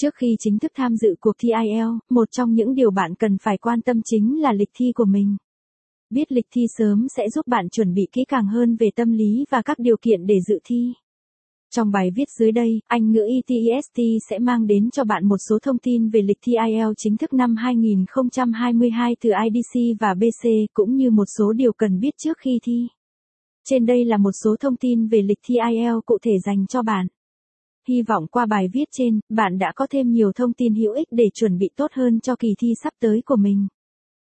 Trước khi chính thức tham dự cuộc thi IELTS, một trong những điều bạn cần phải quan tâm chính là lịch thi của mình. Biết lịch thi sớm sẽ giúp bạn chuẩn bị kỹ càng hơn về tâm lý và các điều kiện để dự thi. Trong bài viết dưới đây, Anh ngữ ETEST sẽ mang đến cho bạn một số thông tin về lịch thi IELTS chính thức năm 2022 từ IDC và BC cũng như một số điều cần biết trước khi thi. Trên đây là một số thông tin về lịch thi IELTS cụ thể dành cho bạn. Hy vọng qua bài viết trên, bạn đã có thêm nhiều thông tin hữu ích để chuẩn bị tốt hơn cho kỳ thi sắp tới của mình.